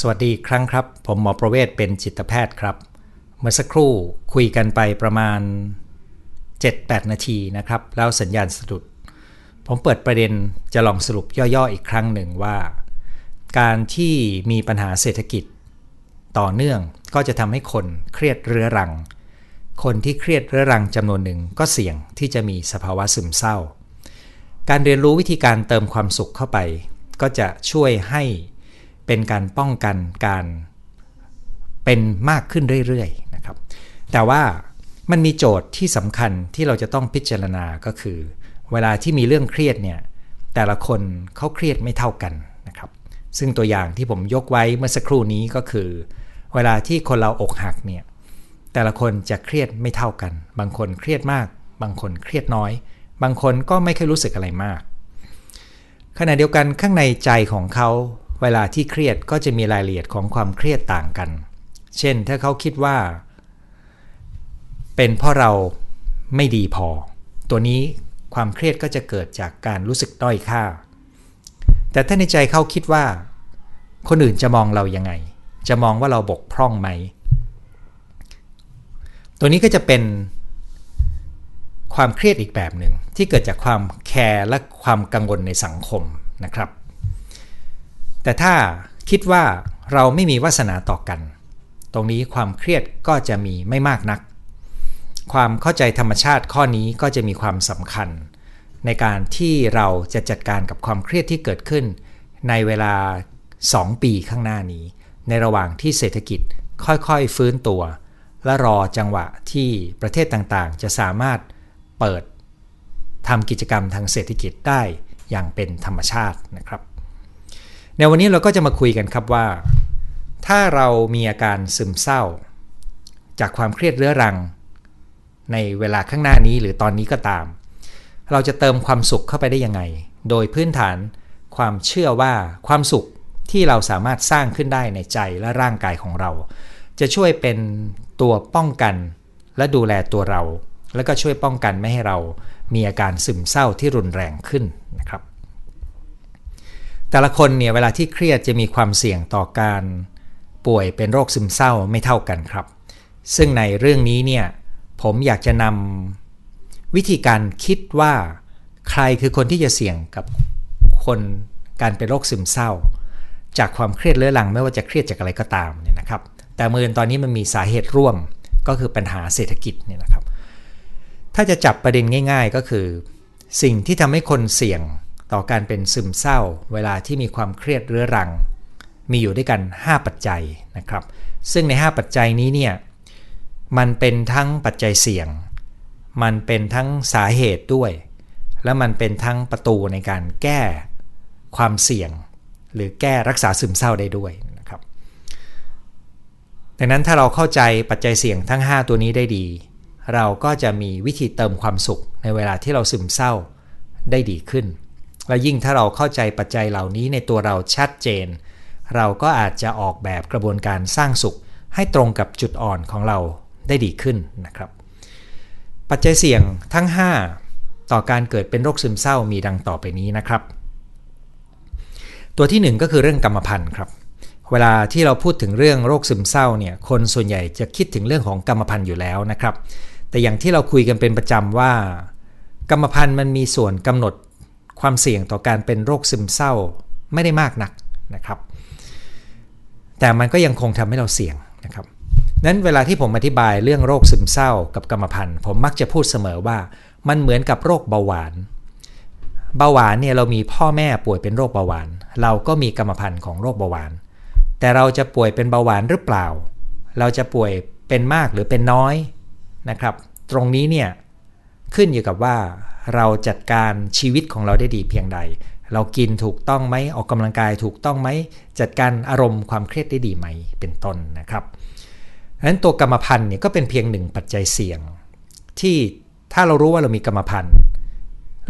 สวัสดีครั้งครับ ผมหมอประเวศเป็นจิตแพทย์ครับ เมื่อสักครู่คุยกันไปประมาณ 7-8 นาทีนะครับ แล้วสัญญาณสะดุด ผมเปิดประเด็นจะลองสรุปย่อๆอีกครั้งหนึ่งว่า การที่มีปัญหาเศรษฐกิจ ต่อเนื่องก็จะทำให้คนเครียดเรื้อรัง คนที่เครียดเรื้อรังจำนวนหนึ่งก็เสี่ยงที่จะมีสภาวะซึมเศร้า การเรียนรู้วิธีการเติมความสุขเข้าไป ก็จะช่วยให้ เป็นการป้องกันการเป็นมากขึ้นเรื่อยๆนะครับ แต่ว่ามันมีโจทย์ที่สำคัญที่เราจะต้องพิจารณาก็คือ เวลาที่มีเรื่องเครียดเนี่ยแต่ละคนเขาเครียดไม่เท่ากันนะครับ ซึ่งตัวอย่างที่ผมยกไว้เมื่อสักครู่นี้ก็คือ เวลาที่คนเราอกหักเนี่ยแต่ละคนจะเครียดไม่เท่ากัน บางคนเครียดมาก บางคนเครียดน้อย บางคนก็ไม่เคยรู้สึกอะไรมากขณะเดียวกันข้างในใจของเขา เวลาที่เครียดก็จะมีรายละเอียดของความเครียดต่างกัน เช่นถ้าเขาคิดว่า เป็นเพราะเราไม่ดีพอ ตัวนี้ความเครียดก็จะเกิดจากการรู้สึกด้อยค่า แต่ถ้าในใจเขาคิดว่า คนอื่นจะมองเรายังไง จะมองว่าเราบกพร่องไหม ตัวนี้ก็จะเป็นความเครียดอีกแบบหนึ่งที่เกิดจากความแคร์และความกังวลในสังคมนะครับ แต่ถ้าคิดว่าเราไม่มีวาสนาต่อกัน ตรงนี้ความเครียดก็จะมีไม่มากนัก ความเข้าใจธรรมชาติข้อนี้ก็จะมีความสำคัญ ในการที่เราจะจัดการกับความเครียดที่เกิดขึ้น ในเวลา 2 ปีข้างหน้านี้ ในระหว่างที่เศรษฐกิจค่อยๆฟื้นตัว และรอจังหวะที่ประเทศต่างๆ จะสามารถเปิดทำกิจกรรมทางเศรษฐกิจได้อย่างเป็นธรรมชาตินะครับ ในวันนี้เราก็จะมาคุยกันครับว่า ถ้าเรามีอาการซึมเศร้า จากความเครียดเรื้อรัง ในเวลาข้างหน้านี้หรือตอนนี้ก็ตาม เราจะเติมความสุขเข้าไปได้ยังไง โดยพื้นฐานความเชื่อว่าความสุขที่เราสามารถสร้างขึ้นได้ในใจและร่างกายของเรา จะช่วยเป็นตัวป้องกันและดูแลตัวเรา แล้วก็ช่วยป้องกันไม่ให้เรามีอาการซึมเศร้าที่รุนแรงขึ้นนะครับ แต่ละคนเนี่ยเวลาที่เครียดจะมีความเสี่ยงต่อการป่วยเป็นโรคซึมเศร้าไม่เท่ากันครับ ซึ่งในเรื่องนี้เนี่ยผมอยากจะนำวิธีการคิดว่าใครคือคนที่จะเสี่ยงกับคนการเป็นโรคซึมเศร้า จากความเครียดเรื้อรังไม่ว่าจะเครียดจากอะไรก็ตามเนี่ยนะครับ แต่เมื่อตอนนี้มันมีสาเหตุร่วมก็คือปัญหาเศรษฐกิจเนี่ยนะครับ ถ้าจะจับประเด็นง่าย ๆ ก็คือ สิ่งที่ทำให้คนเสี่ยง ต่อการเป็นซึมเศร้า เวลาที่มีความเครียดเรื้อรัง มีอยู่ด้วยกัน 5 ปัจจัยนะครับ ซึ่งใน 5 ปัจจัยนี้เนี่ยมันเป็นทั้งปัจจัยเสี่ยง มันเป็นทั้งสาเหตุด้วย และมันเป็นทั้งประตูในการแก้ความเสี่ยง หรือแก้รักษาซึมเศร้าได้ด้วยนะครับ ดังนั้นถ้าเราเข้าใจปัจจัยเสี่ยงทั้ง 5 ตัวนี้ได้ดี เราก็จะมีวิธีเติมความสุขในเวลาที่เราซึมเศร้าได้ดีขึ้น และยิ่งถ้าเราเข้าใจปัจจัยเหล่านี้ในตัวเราชัดเจน เราก็อาจจะออกแบบกระบวนการสร้างสุข ให้ตรงกับจุดอ่อนของเราได้ดีขึ้นนะครับ ปัจจัยเสี่ยงทั้ง 5 ต่อการเกิดเป็นโรคซึมเศร้ามีดังต่อไปนี้นะครับ ตัวที่ 1 ก็คือเรื่องกรรมพันธุ์ครับ เวลาที่เราพูดถึงเรื่องโรคซึมเศร้าเนี่ยคนส่วนใหญ่จะคิดถึงเรื่องของกรรมพันธุ์อยู่แล้วนะครับ แต่อย่างที่เราคุยกันเป็นประจำว่า กรรมพันธุ์มันมีส่วนกำหนด ความเสี่ยงต่อการเป็นโรคซึมเศร้าไม่ได้มากนักนะครับ แต่มันก็ยังคงทำให้เราเสี่ยงนะครับนั้นเวลาที่ผมอธิบายเรื่องโรคซึมเศร้ากับกรรมพันธุ์ผมมักจะพูดเสมอว่ามันเหมือนกับโรคเบาหวาน เบาหวานเนี่ยเรามีพ่อแม่ป่วยเป็นโรคเบาหวาน เราก็มีกรรมพันธุ์ของโรคเบาหวาน แต่เราจะป่วยเป็นเบาหวานหรือเปล่า เราจะป่วยเป็นมากหรือเป็นน้อยนะครับ ตรงนี้เนี่ยขึ้นอยู่กับว่า เราจัดการชีวิตของเราได้ดีเพียงใด เรากินถูกต้องไหมออกกำลังกายถูกต้องไหมจัดการอารมณ์ความเครียดได้ดีไหมเป็นต้นนะครับดังนั้นตัวกรรมพันธุ์เนี่ยก็เป็นเพียงหนึ่งปัจจัยเสี่ยง ที่ถ้าเรารู้ว่าเรามีกรรมพันธุ์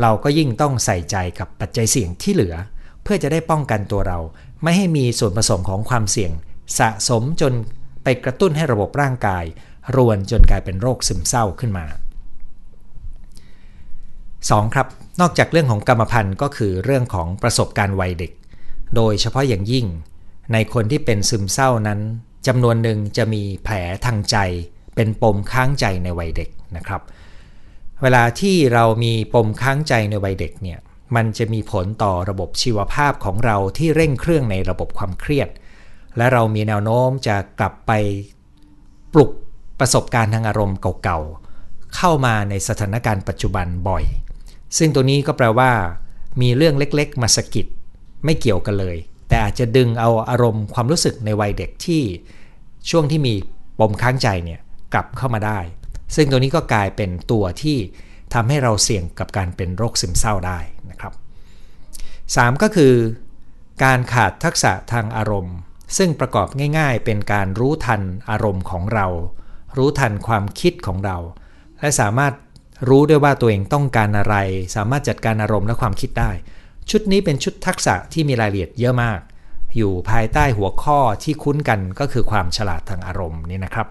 เราก็ยิ่งต้องใส่ใจกับปัจจัยเสี่ยงที่เหลือ เพื่อจะได้ป้องกันตัวเรา ไม่ให้มีส่วนผสมของความเสี่ยง สะสมจนไปกระตุ้นให้ระบบร่างกาย รวนจนกลายเป็นโรคซึมเศร้าขึ้นมา 2. ครับ นอกจากเรื่องของกรรมพันธุ์ก็คือเรื่องของประสบการณ์วัยเด็ก โดยเฉพาะอย่างยิ่ง ในคนที่เป็นซึมเศร้านั้นจำนวนหนึ่งจะมีแผลทางใจ เป็นปมค้างใจในวัยเด็กนะครับ เวลาที่เรามีปมค้างใจในวัยเด็กเนี่ยมันจะมีผลต่อระบบชีวภาพของเราที่เร่งเครื่องในระบบความเครียด และเรามีแนวโน้มจะกลับไปปลุกประสบการณ์ทางอารมณ์เก่าๆ เข้ามาในสถานการณ์ปัจจุบันบ่อย ซึ่งตัวนี้ก็แปลว่า มีเรื่องเล็กๆ มาสกิดไม่เกี่ยวกันเลย แต่อาจจะดึงเอาอารมณ์ความรู้สึกในวัยเด็กที่ช่วงที่มีปมค้างใจเนี่ยกลับเข้ามาได้ ซึ่งตัวนี้ก็กลายเป็นตัวที่ทำให้เราเสี่ยงกับการเป็นโรคซึมเศร้าได้นะครับ 3. ก็คือ การขาดทักษะทางอารมณ์ ซึ่งประกอบง่ายๆ เป็นการรู้ทันอารมณ์ของเรา รู้ทันความคิดของเรา และสามารถ รู้ด้วยว่าตัวเองต้องการอะไร สามารถจัดการอารมณ์และความคิดได้ ชุดนี้เป็นชุดทักษะที่มีรายละเอียดเยอะมาก อยู่ภายใต้หัวข้อที่คุ้นกันก็คือความฉลาดทางอารมณ์นี่นะครับ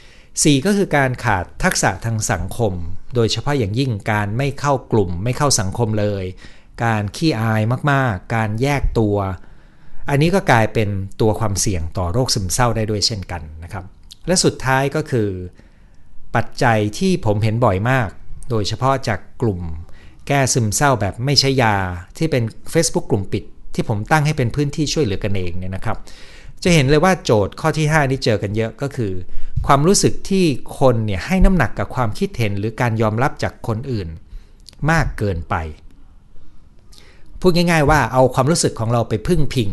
4. ก็คือการขาดทักษะทางสังคม โดยเฉพาะอย่างยิ่งการไม่เข้ากลุ่ม ไม่เข้าสังคมเลย การขี้อายมากๆ การแยกตัว อันนี้ก็กลายเป็นตัวความเสี่ยงต่อโรคซึมเศร้าได้ด้วยเช่นกันนะครับ และสุดท้ายก็คือ ปัจจัยที่ผมเห็นบ่อยมาก โดยเฉพาะจากกลุ่ม แก้ซึมเศร้าแบบไม่ใช้ยา ที่เป็น Facebook กลุ่มปิด ที่ผมตั้งให้เป็นพื้นที่ช่วยเหลือกันเองเนี่ยนะครับ จะเห็นเลยว่าโจทย์ข้อที่ 5 นี้เจอกันเยอะก็คือ ความรู้สึกที่คนเนี่ยให้น้ำหนักกับความคิดเห็นหรือการยอมรับจากคนอื่น มากเกินไป พูดง่าย ๆ ว่าเอาความรู้สึกของเราไปพึ่งพิง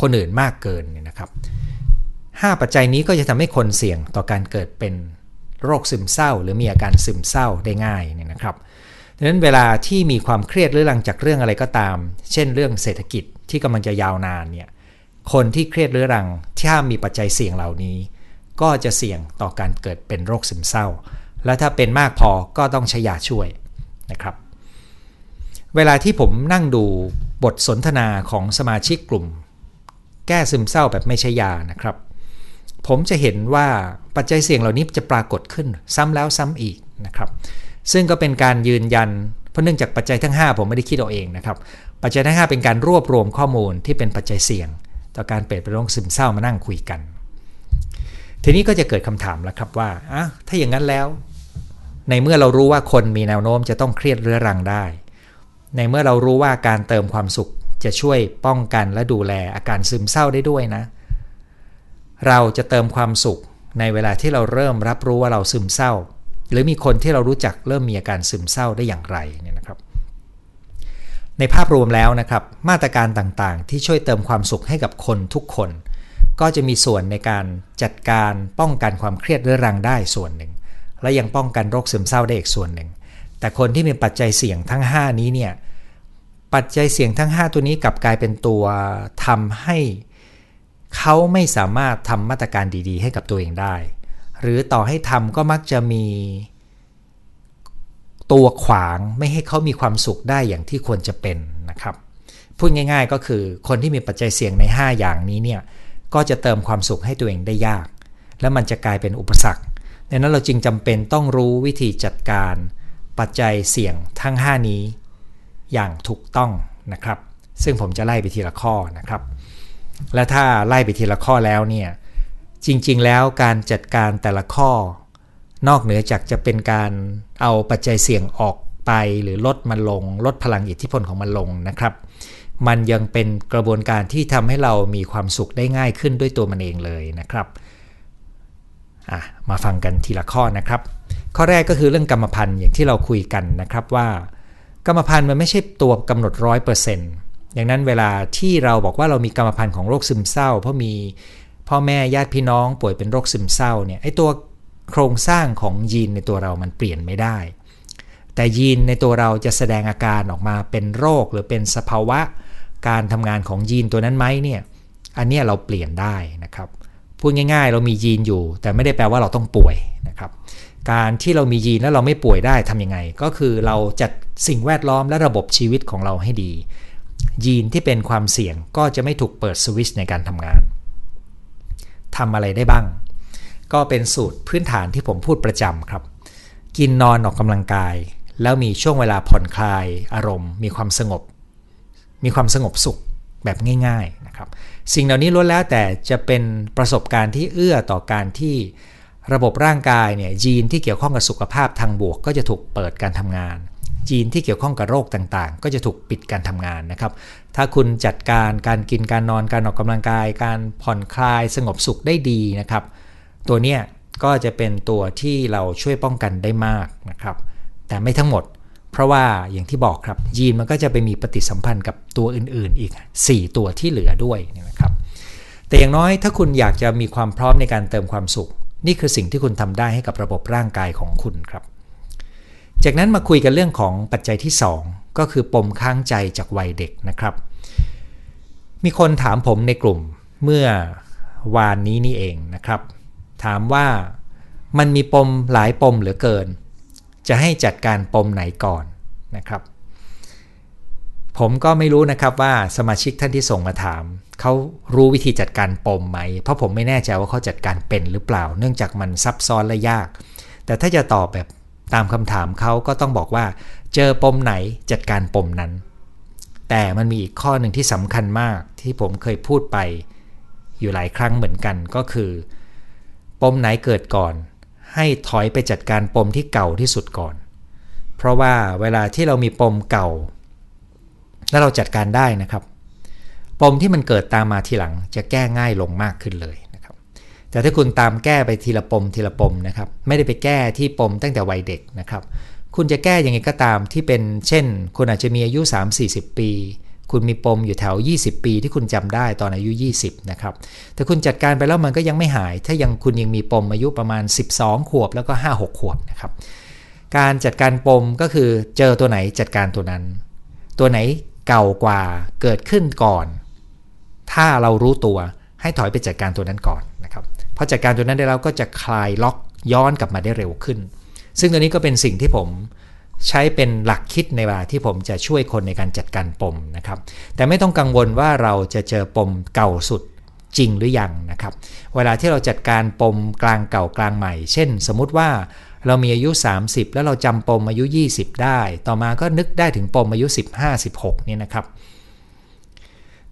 คนอื่นมากเกินเนี่ยนะครับ 5 ปัจจัยนี้ก็จะทำให้คนเสี่ยงต่อการเกิดเป็น โรคซึมเศร้า หรือมีอาการซึมเศร้าได้ง่ายเนี่ยนะครับดังนั้นเวลาที่มีความเครียดหรือหลังจากเรื่องอะไรก็ตาม เช่นเรื่องเศรษฐกิจที่กำลังจะยาวนานเนี่ยคนที่เครียดเรื้อรังถ้ามีปัจจัยเสี่ยงเหล่านี้ ก็จะเสี่ยงต่อการเกิดเป็นโรคซึมเศร้า และถ้าเป็นมากพอก็ต้องใช้ยาช่วยนะครับ เวลาที่ผมนั่งดูบทสนทนาของสมาชิกกลุ่ม แก้ซึมเศร้าแบบไม่ใช้ยานะครับ ผมจะเห็นว่าปัจจัยเสี่ยงเหล่านี้จะปรากฏขึ้นซ้ำแล้วซ้ำอีกนะครับ ซึ่งก็เป็นการยืนยัน เพราะเนื่องจากปัจจัยทั้ง 5 ผมไม่ได้คิดเอาเองนะครับ ปัจจัยทั้ง 5 เป็นการรวบรวมข้อมูลที่เป็นปัจจัยเสี่ยง ต่อการเปลี่ยนเป็นโรคซึมเศร้ามานั่งคุยกัน ทีนี้ก็จะเกิดคำถามแล้วครับว่าอะถ้าอย่างนั้นแล้ว ในเมื่อเรารู้ว่าคนมีแนวโน้มจะต้องเครียดเรื้อรังได้ ในเมื่อเรารู้ว่าการเติมความสุขจะช่วยป้องกันและดูแลอาการซึมเศร้าได้ด้วยนะเเราจะเติมความสุขในเวลาที่เราเริ่มรับรู้ว่าเราซึมเศร้า หรือมีคนที่เรารู้จักเริ่มมีอาการซึมเศร้าได้อย่างไรเนี่ยนะครับ ในภาพรวมแล้วนะครับ มาตรการต่างๆ ที่ช่วยเติมความสุขให้กับคนทุกคน ก็จะมีส่วนในการจัดการป้องกันความเครียดเรื้อรังได้ส่วนหนึ่ง และยังป้องกันโรคซึมเศร้าได้อีกส่วนหนึ่ง แต่คนที่มีปัจจัยเสี่ยงทั้ง 5 นี้เนี่ยปัจจัยเสี่ยงทั้ง 5 ตัวนี้กลับกลายเป็นตัวทำให้ เขาไม่สามารถทำมาตรการดีๆ ให้กับตัวเองได้ หรือต่อให้ทำก็มักจะมี ตัวขวางไม่ให้เขามีความสุขได้อย่างที่ควรจะเป็นนะครับ พูดง่าย ๆ ก็คือคนที่มีปัจจัยเสี่ยงใน 5 อย่างนี้เนี่ยก็จะเติมความสุขให้ตัวเองได้ยาก และมันจะกลายเป็นอุปสรรคดังนั้นเราจึงจำเป็นต้องรู้วิธีจัดการปัจจัยเสี่ยงทั้ง 5 นี้ อย่างถูกต้องนะครับ ซึ่งผมจะไล่ไปทีละข้อนะครับ และถ้าไล่ไปทีละข้อแล้วเนี่ยจริง ๆ แล้วการจัดการแต่ละข้อ นอกเหนือจากจะเป็นการเอาปัจจัยเสี่ยงออกไปหรือลดมันลง ลดพลังอิทธิพลของมันลงนะครับ มันยังเป็นกระบวนการที่ทำให้เรามีความสุขได้ง่ายขึ้นด้วยตัวมันเองเลยนะครับมาฟังกันทีละข้อนะครับ ข้อแรกก็คือเรื่องกรรมพันธุ์อย่างที่เราคุยกันนะครับว่า กรรมพันธุ์มันไม่ใช่ตัวกำหนดร้อยเปอร์เซ็นต์ ดังนั้นเวลาที่เราบอกว่าเรามีกรรมพันธุ์ของโรคซึมเศร้า เพราะมีพ่อแม่ญาติพี่น้องป่วยเป็นโรคซึมเศร้าเนี่ยไอตัวโครงสร้างของยีนในตัวเรามันเปลี่ยนไม่ได้ แต่ยีนในตัวเราจะแสดงอาการออกมาเป็นโรคหรือเป็นสภาวะการทำงานของยีนตัวนั้นไหมเนี่ยอันนี้เราเปลี่ยนได้นะครับพูดง่าย ๆ เรามียีนอยู่ แต่ไม่ได้แปลว่าเราต้องป่วยนะครับการที่เรามียีนแล้วเราไม่ป่วยได้ทำยังไง ก็คือเราจัดสิ่งแวดล้อมและระบบชีวิตของเราให้ดี ยีนที่เป็นความเสี่ยงก็จะไม่ถูกเปิดสวิตช์ในการทำงานทำอะไรได้บ้าง ก็เป็นสูตรพื้นฐานที่ผมพูดประจำครับ กินนอนออกกำลังกาย แล้วมีช่วงเวลาผ่อนคลายอารมณ์ มีความสงบ มีความสงบสุขแบบง่ายๆนะครับ สิ่งเหล่านี้ล้วนแล้วแต่จะเป็นประสบการณ์ที่เอื้อต่อการที่ระบบร่างกายเนี่ยยีนที่เกี่ยวข้องกับสุขภาพทางบวก ก็จะถูกเปิดการทำงาน ยีนที่เกี่ยวข้องกับโรคต่างๆ ก็จะถูกปิดการทำงานนะครับ ถ้าคุณจัดการการกินการนอนการออกกำลังกาย การผ่อนคลายสงบสุขได้ดีนะครับ ตัวเนี้ยก็จะเป็นตัวที่เราช่วยป้องกันได้มากนะครับ แต่ไม่ทั้งหมด เพราะว่าอย่างที่บอกครับยีนมันก็จะไปมีปฏิสัมพันธ์กับตัวอื่นๆ อีก 4 ตัวที่เหลือด้วยนะครับ แต่อย่างน้อยถ้าคุณอยากจะมีความพร้อมในการเติมความสุข นี่คือสิ่งที่คุณทำได้ให้กับระบบร่างกายของคุณครับ จากนั้นมาคุยกันเรื่องของปัจจัยที่ 2 ก็คือปมค้างใจจากวัยเด็กนะครับ มีคนถามผมในกลุ่มเมื่อวานนี้นี่เองนะครับ ถามว่ามันมีปมหลายปมเหลือเกิน จะให้จัดการปมไหนก่อนนะครับ ผมก็ไม่รู้นะครับว่าสมาชิกท่านที่ส่งมาถามเขารู้วิธีจัดการปมไหม เพราะผมไม่แน่ใจว่าเขาจัดการเป็นหรือเปล่า เนื่องจากมันซับซ้อนและยาก แต่ถ้าจะตอบแบบ ตามคำถามเขาก็ต้องบอกว่า เจอปมไหนจัดการปมนั้น แต่มันมีอีกข้อหนึ่งที่สำคัญมากที่ผมเคยพูดไปอยู่หลายครั้งเหมือนกันก็คือ ปมไหนเกิดก่อน ให้ถอยไปจัดการปมที่เก่าที่สุดก่อน เพราะว่าเวลาที่เรามีปมเก่า แล้วเราจัดการได้นะครับ ปมที่มันเกิดตามมาทีหลังจะแก้ง่ายลงมากขึ้นเลย แต่ถ้าคุณตามแก้ไปทีละปมทีละปมนะครับไม่ได้ไปแก้ที่ปมตั้งแต่วัยเด็กนะครับ คุณจะแก้ยังไงก็ตามที่เป็นเช่น คุณอาจจะมีอายุ 3-40 ปี คุณมีปมอยู่แถว 20 ปีที่คุณจำได้ตอนอายุ 20นะครับแต่คุณจัดการไปแล้วมันก็ยังไม่หาย ถ้ายังคุณยังมีปมอายุประมาณ 12 ขวบแล้วก็ 5-6 ขวบนะครับการจัดการปมก็คือเจอตัวไหนจัดการตัวนั้น ตัวไหนเก่ากว่าเกิดขึ้นก่อน ถ้าเรารู้ตัวให้ถอยไปจัดการตัวนั้นก่อน พอจัดการตัวนั้นได้แล้วก็จะคลายล็อกย้อนกลับมาได้เร็วขึ้น ซึ่งตัวนี้ก็เป็นสิ่งที่ผมใช้เป็นหลักคิดในเวลาที่ผมจะช่วยคนในการจัดการปมนะครับ แต่ไม่ต้องกังวลว่าเราจะเจอปมเก่าสุดจริงหรือยังนะครับ เวลาที่เราจัดการปมกลางเก่ากลางใหม่ เช่น สมมุติว่าเรามีอายุ 30 แล้วเราจำปมอายุ 20 ได้ ต่อมาก็นึกได้ถึงปมอายุ 15 16เนี่ยนะครับ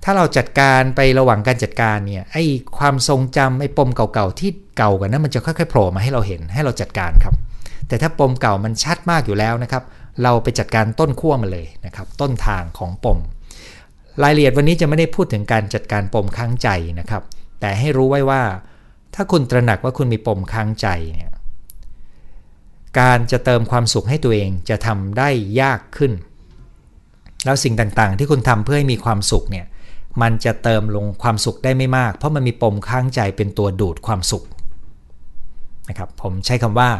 ถ้าเราจัดการไประหว่างการจัดการเนี่ยไอ้ความทรงจำไอ้ปมเก่าๆที่เก่ากันนั้นมันจะค่อยๆโผล่มาให้เราเห็นให้เราจัดการครับ แต่ถ้าปมเก่ามันชัดมากอยู่แล้วนะครับ เราไปจัดการต้นขั้วมาเลยนะครับ ต้นทางของปม รายละเอียดวันนี้จะไม่ได้พูดถึงการจัดการปมค้างใจนะครับ แต่ให้รู้ไว้ว่า ถ้าคุณตระหนักว่าคุณมีปมค้างใจเนี่ยการจะเติมความสุขให้ตัวเองจะทำได้ยากขึ้น แล้วสิ่งต่างๆ ที่คุณทำเพื่อให้มีความสุขเนี่ย มันจะเติมลงความสุขได้ไม่มาก เพราะมันมีปมค้างใจเป็นตัวดูดความสุขนะครับผมใช้คำว่า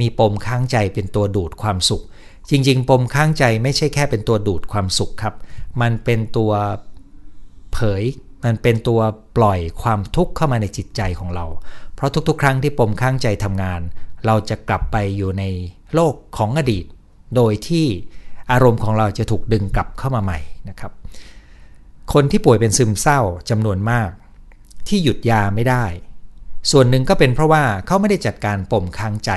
มีปมค้างใจเป็นตัวดูดความสุข จริง ๆ ปมค้างใจไม่ใช่แค่เป็นตัวดูดความสุขครับ มันเป็นตัวเผย มันเป็นตัวปล่อยความทุกข์เข้ามาในจิตใจของเรา เพราะทุกๆ ครั้งที่ปมค้างใจทำงาน เราจะกลับไปอยู่ในโลกของอดีต โดยที่อารมณ์ของเราจะถูกดึงกลับเข้ามาใหม่นะครับ คนที่ป่วยเป็นซึมเศร้าจำนวนมาก ที่หยุดยาไม่ได้ ส่วนหนึ่งก็เป็นเพราะว่าเขาไม่ได้จัดการปมค้างใจ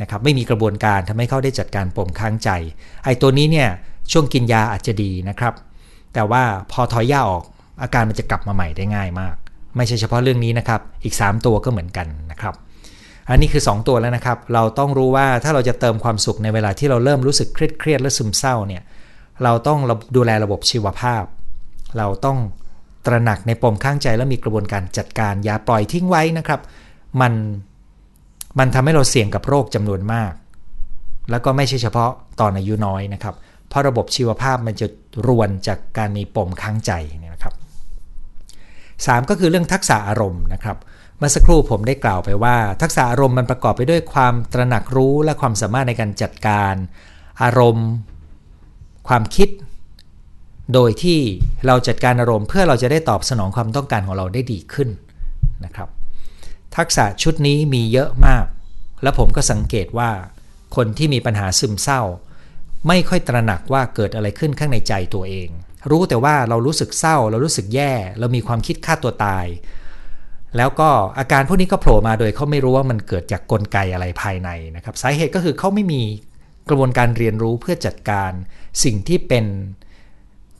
นะครับไม่มีกระบวนการทำให้เขาได้จัดการปมค้างใจ ไอ้ตัวนี้เนี่ยช่วงกินยาอาจจะดีนะครับ แต่ว่าพอถอยยาออกอาการมันจะกลับมาใหม่ได้ง่ายมาก ไม่ใช่เฉพาะเรื่องนี้นะครับ อีก 3 ตัวก็เหมือนกันนะครับ อันนี้คือ 2 ตัวแล้วนะครับ เราต้องรู้ว่าถ้าเราจะเติมความสุขในเวลาที่เราเริ่มรู้สึกเครียดเครียดและซึมเศร้าเนี่ยเราต้องดูแลระบบชีวภาพ เราต้องตระหนักในปมข้างใจแล้วมีกระบวนการจัดการอย่าปล่อยทิ้งไว้นะครับ มันมันทำให้เราเสี่ยงกับโรคจำนวนมาก แล้วก็ไม่ใช่เฉพาะตอนอายุน้อยนะครับ เพราะระบบชีวภาพมันจะรวนจากการมีปมข้างใจนะครับ3ก็คือเรื่องทักษะอารมณ์นะครับเมื่อสักครู่ผมได้กล่าวไปว่า ทักษะอารมณ์มันประกอบไปด้วยความตระหนักรู้และความสามารถในการจัดการ อารมณ์ ความคิด โดยที่เราจัดการอารมณ์เพื่อเราจะได้ตอบสนองความต้องการของเราได้ดีขึ้นนะครับ ทักษะชุดนี้มีเยอะมาก และผมก็สังเกตว่า คนที่มีปัญหาซึมเศร้า ไม่ค่อยตระหนักว่าเกิดอะไรขึ้นข้างในใจตัวเอง รู้แต่ว่าเรารู้สึกเศร้า เรารู้สึกแย่ เรามีความคิดฆ่าตัวตาย แล้วก็อาการพวกนี้ก็โผล่มาโดยเขาไม่รู้ว่ามันเกิดจากกลไกอะไรภายในนะครับ สาเหตุก็คือเขาไม่มีกระบวนการเรียนรู้เพื่อจัดการสิ่งที่เป็น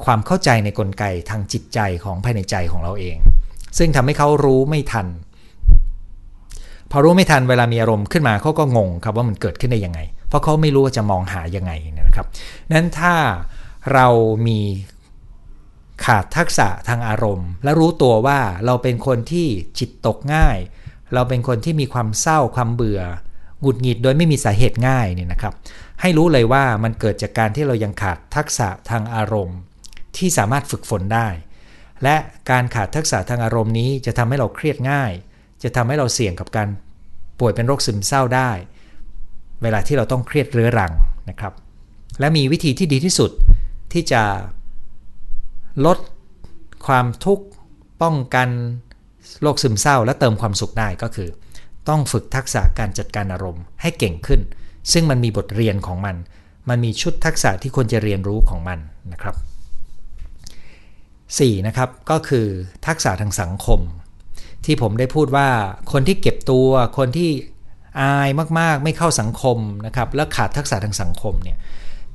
ความเข้าใจในกลไกทางจิตใจของภายในใจของเราเอง ซึ่งทำให้เขารู้ไม่ทัน พอรู้ไม่ทันเวลามีอารมณ์ขึ้นมาเขาก็งงครับว่ามันเกิดขึ้นได้ยังไง เพราะเขาไม่รู้ว่าจะมองหายังไงนะครับนั้นถ้าเรามีขาดทักษะทางอารมณ์ และรู้ตัวว่าเราเป็นคนที่จิตตกง่าย เราเป็นคนที่มีความเศร้าความเบื่อหงุดหงิดโดยไม่มีสาเหตุง่ายเนี่ยนะครับ ให้รู้เลยว่ามันเกิดจากการที่เรายังขาดทักษะทางอารมณ์ ที่สามารถฝึกฝนได้ และการขาดทักษะทางอารมณ์นี้จะทำให้เราเครียดง่าย จะทำให้เราเสี่ยงกับการป่วยเป็นโรคซึมเศร้าได้ เวลาที่เราต้องเครียดเรื้อรังนะครับ และมีวิธีที่ดีที่สุดที่จะลดความทุกข์ป้องกันโรคซึมเศร้า และเติมความสุขได้ก็คือ ต้องฝึกทักษะการจัดการอารมณ์ให้เก่งขึ้น ซึ่งมันมีบทเรียนของมัน มันมีชุดทักษะที่ควรจะเรียนรู้ของมันนะครับ 4. นะครับก็คือทักษะทางสังคม ที่ผมได้พูดว่าคนที่เก็บตัว คนที่อายมากๆ ไม่เข้าสังคมนะครับและขาดทักษะทางสังคมเนี่ย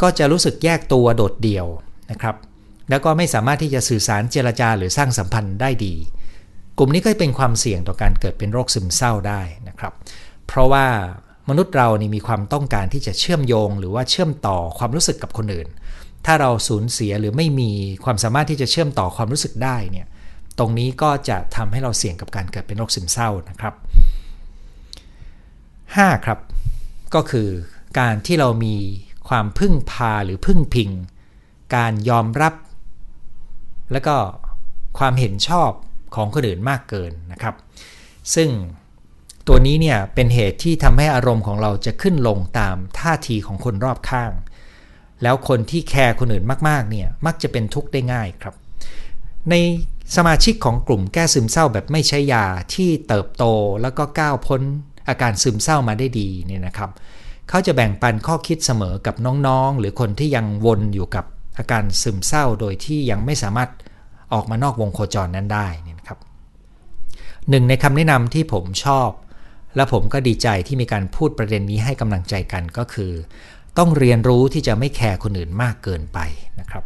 ก็จะรู้สึกแยกตัวโดดเดี่ยวนะครับ แล้วก็ไม่สามารถที่จะสื่อสารเจรจาหรือสร้างสัมพันธ์ได้ดี กลุ่มนี้ก็เป็นความเสี่ยงต่อการเกิดเป็นโรคซึมเศร้าได้นะครับ เพราะว่ามนุษย์เรานี่มีความต้องการที่จะเชื่อมโยง หรือว่าเชื่อมต่อความรู้สึกกับคนอื่น ถ้าเราสูญเสียหรือไม่มีความสามารถที่จะเชื่อมต่อความรู้สึกได้เนี่ยตรงนี้ก็จะทำให้เราเสี่ยงกับการเกิดเป็นโรคซึมเศร้านะครับ 5. ครับ ก็คือการที่เรามีความพึ่งพาหรือพึ่งพิง การยอมรับ แล้วก็ความเห็นชอบของคนอื่นมากเกินนะครับ ซึ่งตัวนี้เนี่ยเป็นเหตุที่ทำให้อารมณ์ของเราจะขึ้นลงตามท่าทีของคนรอบข้าง แล้วคนที่แคร์คนอื่นมากๆเนี่ยมักจะเป็นทุกข์ได้ง่ายครับ ในสมาชิกของกลุ่มแก้ซึมเศร้าแบบไม่ใช้ยาที่เติบโตแล้วก็ก้าวพ้นอาการซึมเศร้ามาได้ดีเนี่ยนะครับ เขาจะแบ่งปันข้อคิดเสมอกับน้องๆ หรือคนที่ยังวนอยู่กับอาการซึมเศร้าโดยที่ยังไม่สามารถออกมานอกวงโคจรนั้นได้นี่ครับหนึ่งในคำแนะนำที่ผมชอบ และผมก็ดีใจที่มีการพูดประเด็นนี้ให้กำลังใจกันก็คือ ต้องเรียนรู้ที่จะไม่แคร์คนอื่นมากเกินไปนะครับ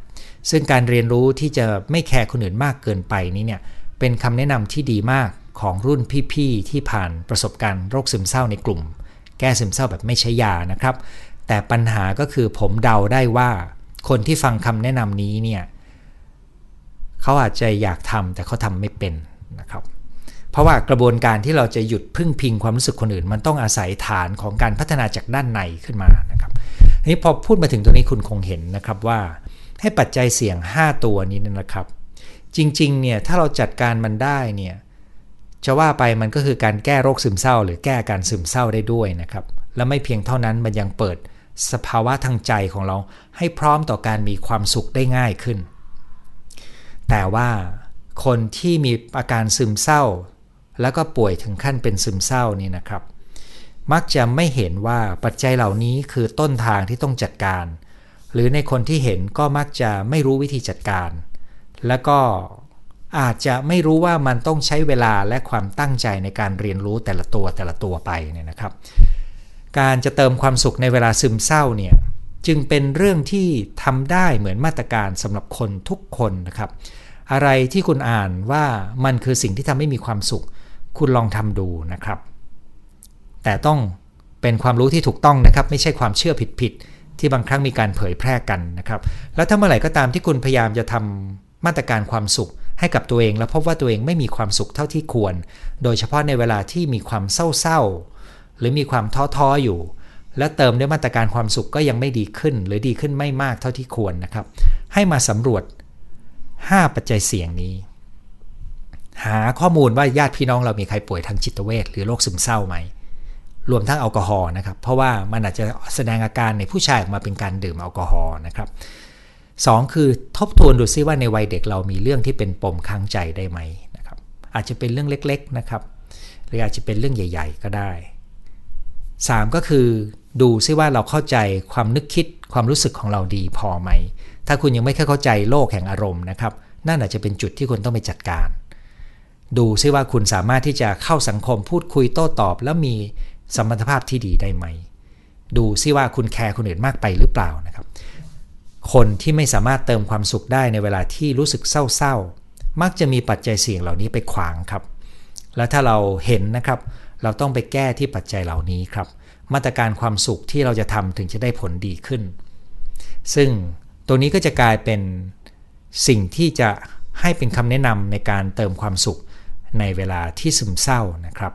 ซึ่งการเรียนรู้ที่จะไม่แคร์คนอื่นมากเกินไปนี้เนี่ยเป็นคำแนะนำที่ดีมากของรุ่นพี่ๆที่ผ่านประสบการณ์โรคซึมเศร้าในกลุ่ม แก้ซึมเศร้าแบบไม่ใช้ยานะครับ แต่ปัญหาก็คือผมเดาได้ว่า คนที่ฟังคำแนะนำนี้เนี่ยเขาอาจจะอยากทำแต่เขาทำไม่เป็นนะครับเพราะว่ากระบวนการที่เราจะหยุดพึ่งพิงความรู้สึกคนอื่น มันต้องอาศัยฐานของการพัฒนาจากด้านในขึ้นมานะครับ นี้พอพูดมาถึงตรงนี้คุณคงเห็นนะครับว่า ให้ปัจจัยเสี่ยง 5 ตัวนี้นะครับ จริงๆเนี่ยถ้าเราจัดการมันได้เนี่ยจะว่าไปมันก็คือการแก้โรคซึมเศร้า หรือแก้การซึมเศร้าได้ด้วยนะครับ และไม่เพียงเท่านั้นมันยังเปิดสภาวะทางใจของเราให้พร้อมต่อการมีความสุขได้ง่ายขึ้น แต่ว่าคนที่มีอาการซึมเศร้า แล้วก็ป่วยถึงขั้นเป็นซึมเศร้านี่นะครับ มักจะไม่เห็นว่าปัจจัยเหล่านี้คือต้นทางที่ต้องจัดการ หรือในคนที่เห็นก็มักจะไม่รู้วิธีจัดการ แล้วก็อาจจะไม่รู้ว่ามันต้องใช้เวลาและความตั้งใจในการเรียนรู้แต่ละตัวแต่ละตัวไปเนี่ยนะครับ การจะเติมความสุขในเวลาซึมเศร้าเนี่ยจึงเป็นเรื่องที่ทำได้เหมือนมาตรการสำหรับคนทุกคนนะครับ อะไรที่คุณอ่านว่ามันคือสิ่งที่ทำให้มีความสุข คุณลองทำดูนะครับ แต่ต้องเป็นความรู้ที่ถูกต้องนะครับ ไม่ใช่ความเชื่อผิดๆที่บางครั้งมีการเผยแพร่กันนะครับ แล้วถ้าเมื่อไหร่ก็ตามที่คุณพยายามจะทำมาตรการความสุขให้กับตัวเองแล้วพบว่าตัวเองไม่มีความสุขเท่าที่ควร โดยเฉพาะในเวลาที่มีความเศร้าหรือมีความท้อท้ออยู่ และเติมด้วยมาตรการความสุขก็ยังไม่ดีขึ้น หรือดีขึ้นไม่มากเท่าที่ควรนะครับ ให้มาสำรวจ 5 ปัจจัยเสี่ยงนี้ หาข้อมูลว่าญาติพี่น้องเรามีใครป่วยทางจิตเวชหรือโรคซึมเศร้าไหม รวมทั้งแอลกอฮอล์นะครับ เพราะว่ามันอาจจะแสดงอาการในผู้ชายออกมาเป็นการดื่มแอลกอฮอล์นะครับสคือทบทวนดูซิว่าในวัยเด็กเรามีเรื่องที่เป็นปมค้างใจได้ไหมนะครับ อาจจะเป็นเรื่องเล็กๆนะครับ หรืออาจจะเป็นเรื่องใหญ่ ๆ ก็ได้ 3 ก็คือดูซิว่าเราเข้าใจความนึกคิดความรู้สึกของเราดีพอไหม ถ้าคุณยังไม่เข้าใจโลกแห่งอารมณ์นะครับ นั่นอาจจะเป็นจุดที่คุณต้องไปจัดการ ดูซิว่าคุณสามารถที่จะเข้าสังคมพูดคุยโต้ตอบ แล้วมี สมรรถภาพที่ดีได้ไหม ดูซิว่าคุณแคร์คนอื่นมากไปหรือเปล่านะครับ คนที่ไม่สามารถเติมความสุขได้ในเวลาที่รู้สึกเศร้าๆ มักจะมีปัจจัยเสี่ยงเหล่านี้ไปขวางครับ แล้วถ้าเราเห็นนะครับ เราต้องไปแก้ที่ปัจจัยเหล่านี้ครับ มาตรการความสุขที่เราจะทำถึงจะได้ผลดีขึ้น ซึ่งตัวนี้ก็จะกลายเป็นสิ่งที่จะให้เป็นคำแนะนำในการเติมความสุขในเวลาที่ซึมเศร้านะครับ